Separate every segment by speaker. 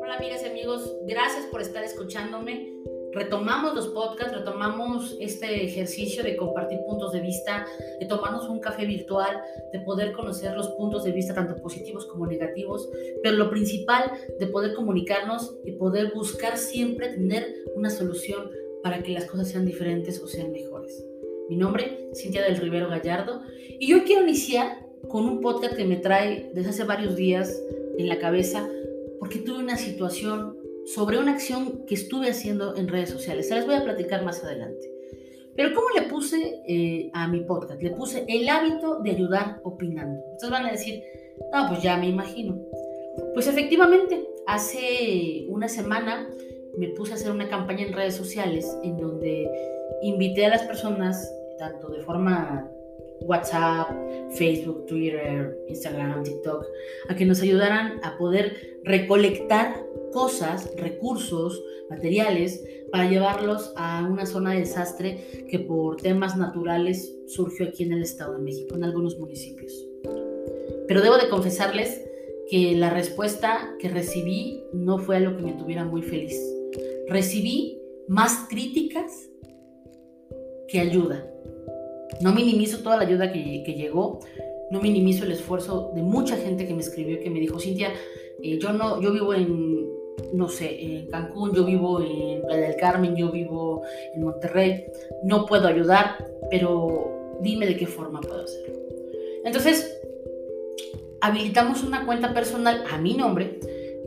Speaker 1: Hola amigas y amigos, gracias por estar escuchándome. Retomamos los podcasts, retomamos este ejercicio de compartir puntos de vista, de tomarnos un café virtual, de poder conocer los puntos de vista tanto positivos como negativos, pero lo principal de poder comunicarnos y poder buscar siempre tener una solución para que las cosas sean diferentes o sean mejores. Mi nombre, es Cintia del Rivero Gallardo, y yo quiero iniciar con un podcast que me trae desde hace varios días en la cabeza, porque tuve una situación sobre una acción que estuve haciendo en redes sociales. Se las voy a platicar más adelante. Pero ¿cómo le puse eh, a mi podcast? Le puse el hábito de ayudar opinando. Ustedes van a decir, no, pues ya me imagino. Pues efectivamente, hace una semana me puse a hacer una campaña en redes sociales en donde invité a las personas, tanto de forma WhatsApp, Facebook, Twitter, Instagram, TikTok, a que nos ayudaran a poder recolectar cosas, recursos, materiales, para llevarlos a una zona de desastre que por temas naturales surgió aquí en el Estado de México, en algunos municipios. Pero debo de confesarles que la respuesta que recibí no fue algo que me tuviera muy feliz recibí más críticas que ayuda. No minimizo toda la ayuda que, llegó, no minimizo el esfuerzo de mucha gente que me escribió, que me dijo, Cintia, eh, yo, no, yo vivo en, no sé, en Cancún, yo vivo en Playa del Carmen, yo vivo en Monterrey, no puedo ayudar, pero dime de qué forma puedo hacerlo. Entonces, habilitamos una cuenta personal a mi nombre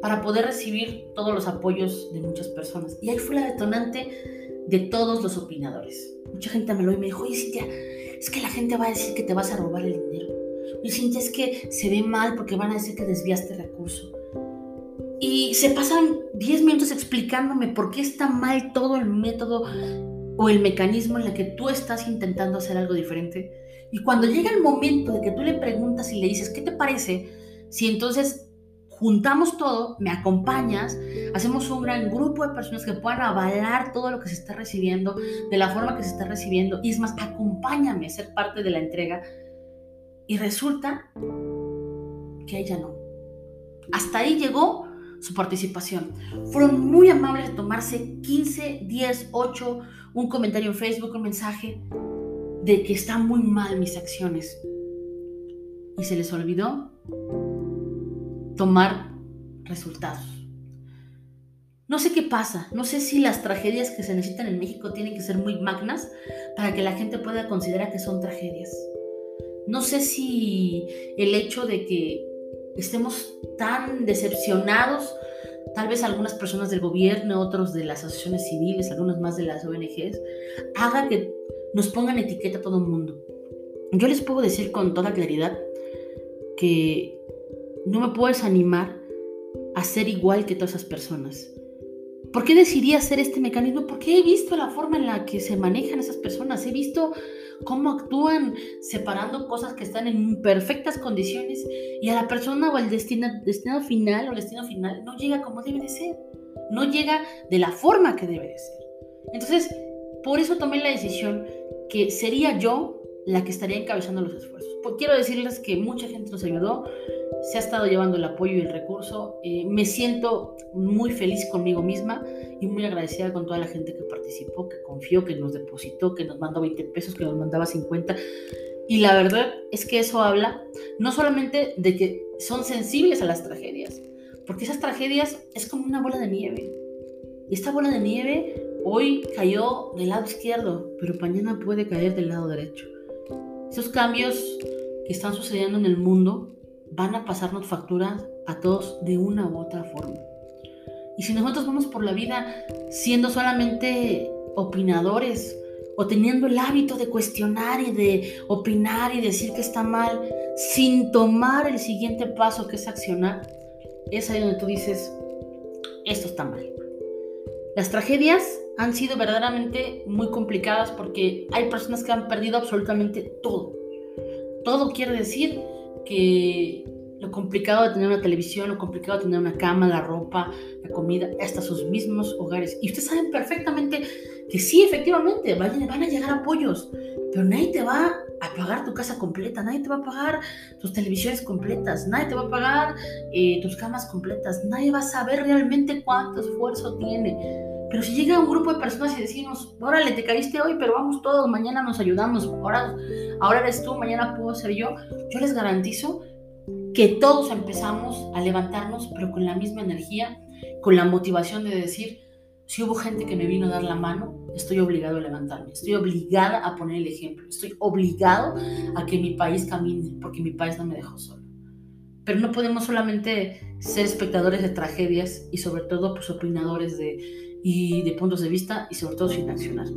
Speaker 1: para poder recibir todos los apoyos de muchas personas. Y ahí fue la detonante de todos los opinadores. Mucha gente me lo y me dijo, oye Cintia, es que la gente va a decir que te vas a robar el dinero. Oye Cintia, es que se ve mal porque van a decir que desviaste recurso. Y se pasan 10 minutos explicándome por qué está mal todo el método o el mecanismo en el que tú estás intentando hacer algo diferente. Y cuando llega el momento de que tú le preguntas y le dices, ¿qué te parece? Si entonces juntamos todo, me acompañas, hacemos un gran grupo de personas que puedan avalar todo lo que se está recibiendo, de la forma que se está recibiendo, y es más, acompáñame a ser parte de la entrega. Y resulta que ella no. Hasta ahí llegó su participación. Fueron muy amables de tomarse 15, 10, 8, un comentario en Facebook, un mensaje de que están muy mal mis acciones. Y se les olvidó tomar resultados. No sé qué pasa, no sé si las tragedias que se necesitan en México tienen que ser muy magnas para que la gente pueda considerar que son tragedias. No sé si el hecho de que estemos tan decepcionados, tal vez algunas personas del gobierno, otros de las asociaciones civiles, algunos más de las ONGs, haga que nos pongan etiqueta a todo el mundo. Yo les puedo decir con toda claridad que no me puedo desanimar a ser igual que todas esas personas. ¿Por qué decidí hacer este mecanismo? Porque he visto la forma en la que se manejan esas personas, he visto cómo actúan separando cosas que están en perfectas condiciones y a la persona o al destino, destino final o el destino final no llega como debe de ser, no llega de la forma que debe de ser. Entonces, por eso tomé la decisión que sería yo la que estaría encabezando los esfuerzos. Pues quiero decirles que mucha gente nos ayudó, se ha estado llevando el apoyo y el recurso. Eh, me siento muy feliz conmigo misma y muy agradecida con toda la gente que participó, que confió, que nos depositó, que nos mandó 20 pesos, que nos mandaba 50. Y la verdad es que eso habla no solamente de que son sensibles a las tragedias, porque esas tragedias es como una bola de nieve. Y esta bola de nieve hoy cayó del lado izquierdo, pero mañana puede caer del lado derecho. Esos cambios que están sucediendo en el mundo van a pasarnos facturas a todos de una u otra forma. Y si nosotros vamos por la vida siendo solamente opinadores o teniendo el hábito de cuestionar y de opinar y decir que está mal, sin tomar el siguiente paso que es accionar, es ahí donde tú dices, esto está mal. Las tragedias han sido verdaderamente muy complicadas porque hay personas que han perdido absolutamente todo. Todo quiere decir que lo complicado de tener una televisión, lo complicado de tener una cama, la ropa, la comida, hasta sus mismos hogares. Y ustedes saben perfectamente que sí, efectivamente, van, van a llegar apoyos, pero nadie te va a pagar tu casa completa, nadie te va a pagar tus televisiones completas, nadie te va a pagar eh, tus camas completas, nadie va a saber realmente cuánto esfuerzo tiene. Pero si llega un grupo de personas y decimos, órale, te caíste hoy, pero vamos todos, mañana nos ayudamos, ahora, ahora eres tú, mañana puedo ser yo, yo les garantizo que todos empezamos a levantarnos, pero con la misma energía, con la motivación de decir, si hubo gente que me vino a dar la mano, estoy obligado a levantarme, estoy obligada a poner el ejemplo, estoy obligado a que mi país camine, porque mi país no me dejó solo. Pero no podemos solamente ser espectadores de tragedias y sobre todo pues, opinadores de, y de puntos de vista y sobre todo sin accionar.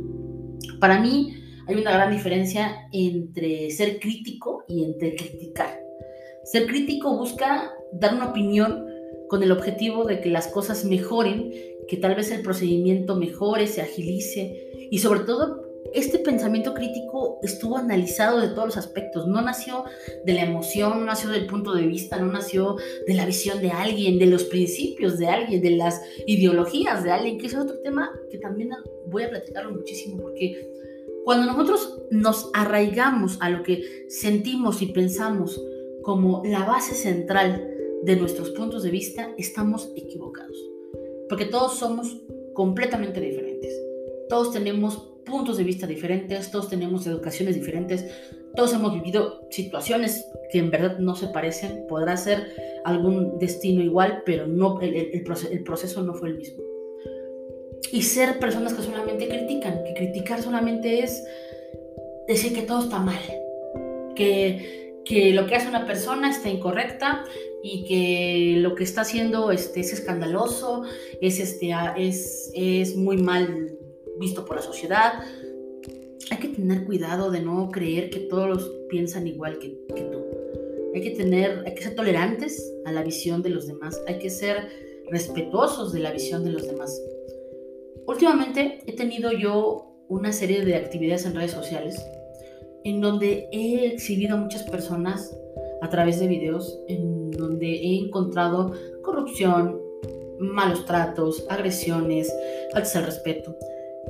Speaker 1: Para mí hay una gran diferencia entre ser crítico y entre criticar. Ser crítico busca dar una opinión con el objetivo de que las cosas mejoren, que tal vez el procedimiento mejore, se agilice y sobre todo este pensamiento crítico estuvo analizado de todos los aspectos, no nació de la emoción, no nació del punto de vista, no nació de la visión de alguien, de los principios de alguien, de las ideologías de alguien, que es otro tema que también voy a platicarlo muchísimo porque cuando nosotros nos arraigamos a lo que sentimos y pensamos como la base central de nuestros puntos de vista, estamos equivocados. Porque todos somos completamente diferentes. Todos tenemos puntos de vista diferentes, todos tenemos educaciones diferentes, todos hemos vivido situaciones que en verdad no se parecen. Podrá ser algún destino igual, pero no, el, el proceso no fue el mismo. Y ser personas que solamente critican, que criticar solamente es decir que todo está mal, que que lo que hace una persona está incorrecta y que lo que está haciendo este, es escandaloso, es, este, es, es muy mal visto por la sociedad. Hay que tener cuidado de no creer que todos piensan igual que, que tú. Hay que, tener, hay que ser tolerantes a la visión de los demás, hay que ser respetuosos de la visión de los demás. Últimamente he tenido yo una serie de actividades en redes sociales en donde he exhibido a muchas personas a través de videos, en donde he encontrado corrupción, malos tratos, agresiones, faltas al respeto.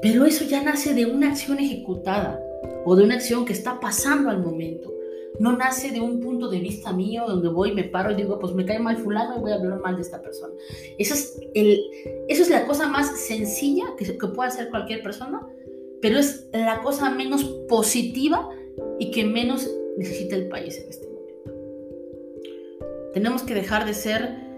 Speaker 1: Pero eso ya nace de una acción ejecutada o de una acción que está pasando al momento. No nace de un punto de vista mío donde voy, me paro y digo, pues me cae mal fulano y voy a hablar mal de esta persona. Eso es, el, eso es la cosa más sencilla que, que puede hacer cualquier persona, pero es la cosa menos positiva y que menos necesita el país en este momento. Tenemos que dejar de ser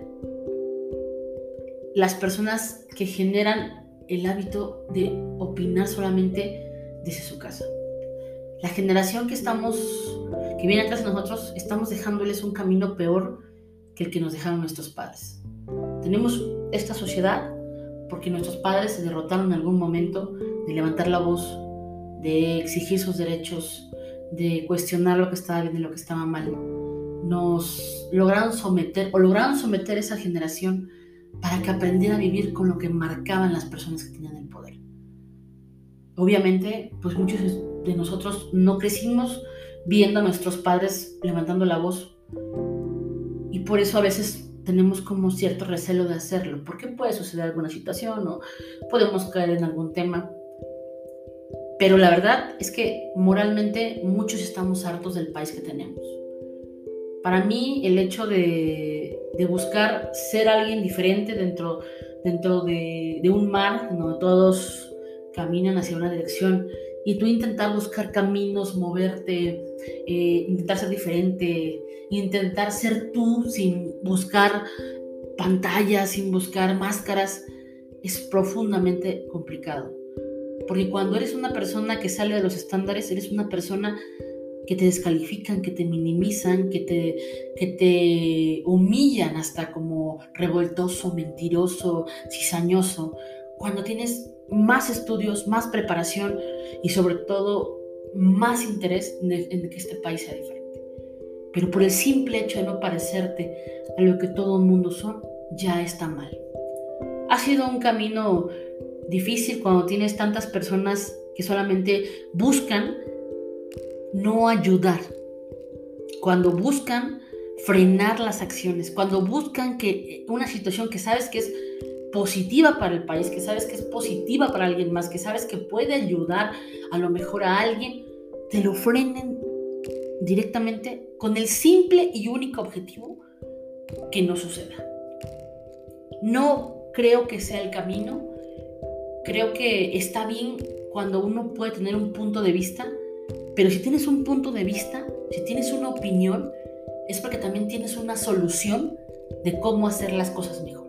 Speaker 1: las personas que generan el hábito de opinar solamente desde su casa. La generación que estamos, que viene atrás de nosotros, estamos dejándoles un camino peor que el que nos dejaron nuestros padres. Tenemos esta sociedad porque nuestros padres se derrotaron en algún momento de levantar la voz, de exigir sus derechos, de cuestionar lo que estaba bien y lo que estaba mal. Nos lograron someter o lograron someter esa generación para que aprendiera a vivir con lo que marcaban las personas que tenían el poder. Obviamente, pues muchos de nosotros no crecimos viendo a nuestros padres levantando la voz y por eso a veces tenemos como cierto recelo de hacerlo, porque puede suceder alguna situación o podemos caer en algún tema pero la verdad es que moralmente muchos estamos hartos del país que tenemos. Para mí el hecho de, buscar ser alguien diferente dentro, dentro de, un mar donde todos caminan hacia una dirección y tú intentar buscar caminos, moverte, eh, intentar ser diferente, intentar ser tú sin buscar pantallas, sin buscar máscaras, es profundamente complicado. Porque cuando eres una persona que sale de los estándares, eres una persona que te descalifican, que te minimizan, que te, que te humillan hasta como revoltoso, mentiroso, cizañoso. Cuando tienes más estudios, más preparación y sobre todo más interés en que este país sea diferente. Pero por el simple hecho de no parecerte a lo que todo el mundo son, ya está mal. Ha sido un camino difícil cuando tienes tantas personas que solamente buscan no ayudar, cuando buscan frenar las acciones, cuando buscan que una situación que sabes que es positiva para el país, que sabes que es positiva para alguien más, que sabes que puede ayudar a lo mejor a alguien, te lo frenen directamente con el simple y único objetivo que no suceda. No creo que sea el camino. Creo que está bien cuando uno puede tener un punto de vista, pero si tienes un punto de vista, si tienes una opinión, es porque también tienes una solución de cómo hacer las cosas mejor.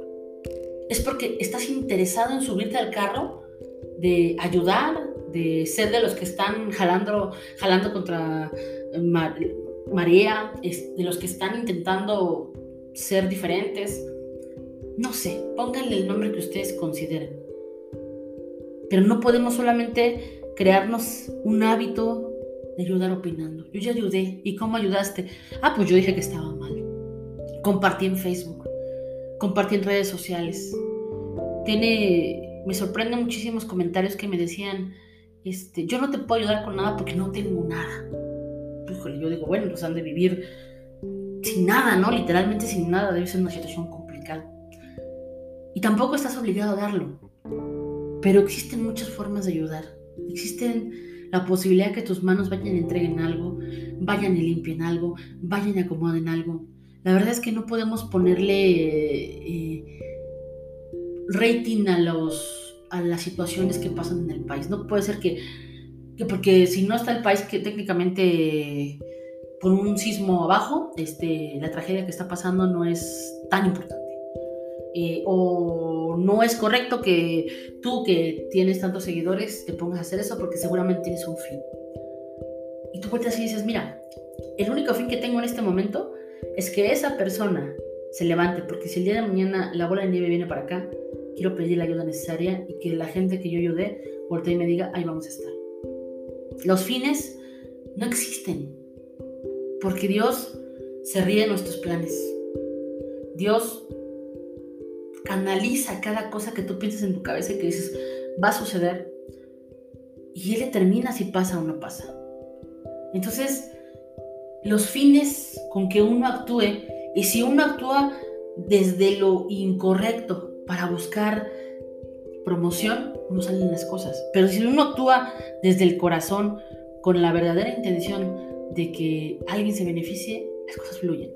Speaker 1: Es porque estás interesado en subirte al carro, de ayudar, de ser de los que están jalando, jalando contra marea, de los que están intentando ser diferentes. No sé, pónganle el nombre que ustedes consideren. Pero no podemos solamente crearnos un hábito de ayudar opinando. Yo ya ayudé. ¿Y cómo ayudaste? Ah, pues yo dije que estaba mal. Compartí en Facebook. Compartí en redes sociales. Tiene, me sorprenden muchísimos comentarios que me decían, este, yo no te puedo ayudar con nada porque no tengo nada. Híjole, yo digo, bueno, pues han de vivir sin nada, ¿no? Literalmente sin nada, debe ser una situación complicada. Y tampoco estás obligado a darlo. Pero existen muchas formas de ayudar. Existen la posibilidad de que tus manos vayan y entreguen algo, vayan y limpien algo, vayan y acomoden algo. La verdad es que no podemos ponerle eh, rating a, los, a las situaciones que pasan en el país. No puede ser que, que porque si no está el país que técnicamente por un sismo abajo, este, la tragedia que está pasando no es tan importante. Eh, o no es correcto que tú que tienes tantos seguidores te pongas a hacer eso porque seguramente tienes un fin. Y tú puedes y dices, mira, el único fin que tengo en este momento es que esa persona se levante, porque si el día de mañana la bola de nieve viene para acá, quiero pedir la ayuda necesaria y que la gente que yo ayudé voltee y me diga, ahí vamos a estar. Los fines no existen, porque Dios se ríe de nuestros planes. Dios analiza cada cosa que tú piensas en tu cabeza y que dices, va a suceder. Y Él determina si pasa o no pasa. Entonces, los fines con que uno actúe, y si uno actúa desde lo incorrecto para buscar promoción, no salen las cosas. Pero si uno actúa desde el corazón, con la verdadera intención de que alguien se beneficie, las cosas fluyen.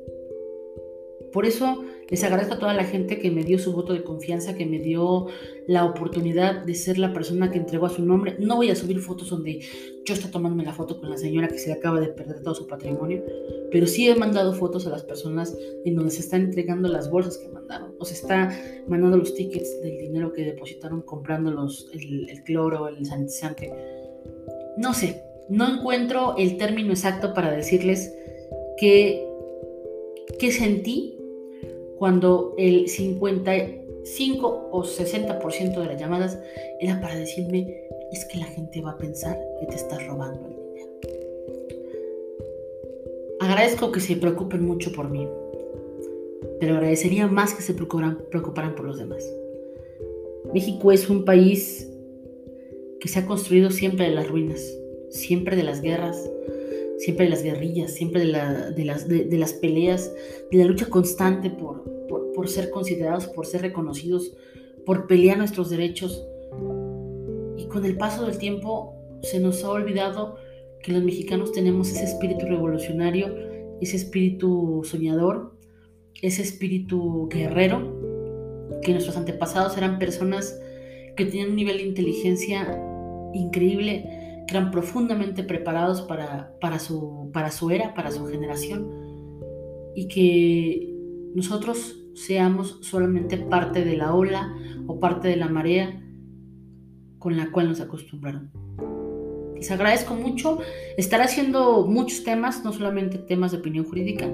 Speaker 1: Por eso les agradezco a toda la gente que me dio su voto de confianza, que me dio la oportunidad de ser la persona que entregó a su nombre. No voy a subir fotos donde yo estoy tomándome la foto con la señora que se acaba de perder todo su patrimonio, pero sí he mandado fotos a las personas en donde se están entregando las bolsas que mandaron, o se está mandando los tickets del dinero que depositaron comprando los, el, el cloro, el sanitizante. No sé, no encuentro el término exacto para decirles que, que sentí cuando el 55 o 60% de las llamadas era para decirme, es que la gente va a pensar que te estás robando el dinero. Agradezco que se preocupen mucho por mí, pero agradecería más que se preocuparan, preocuparan por los demás. México es un país que se ha construido siempre de las ruinas, siempre de las guerras, siempre de las guerrillas, siempre de, las, de, las, peleas, de la lucha constante por, por, ser considerados, por ser reconocidos, por pelear nuestros derechos. Y con el paso del tiempo se nos ha olvidado que los mexicanos tenemos ese espíritu revolucionario, ese espíritu soñador, ese espíritu guerrero, que nuestros antepasados eran personas que tenían un nivel de inteligencia increíble, eran profundamente preparados para, para, su, para su era, para su generación, y que nosotros seamos solamente parte de la ola o parte de la marea con la cual nos acostumbraron. Les agradezco mucho estar haciendo muchos temas, no solamente temas de opinión jurídica,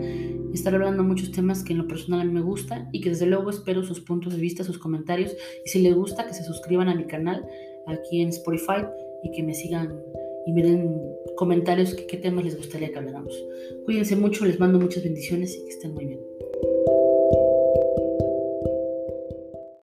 Speaker 1: estar hablando muchos temas que en lo personal a mí me gusta y que desde luego espero sus puntos de vista, sus comentarios y si les gusta que se suscriban a mi canal aquí en Spotify y que me sigan y me den comentarios qué temas les gustaría que habláramos. Cuídense mucho, les mando muchas bendiciones y que estén muy bien.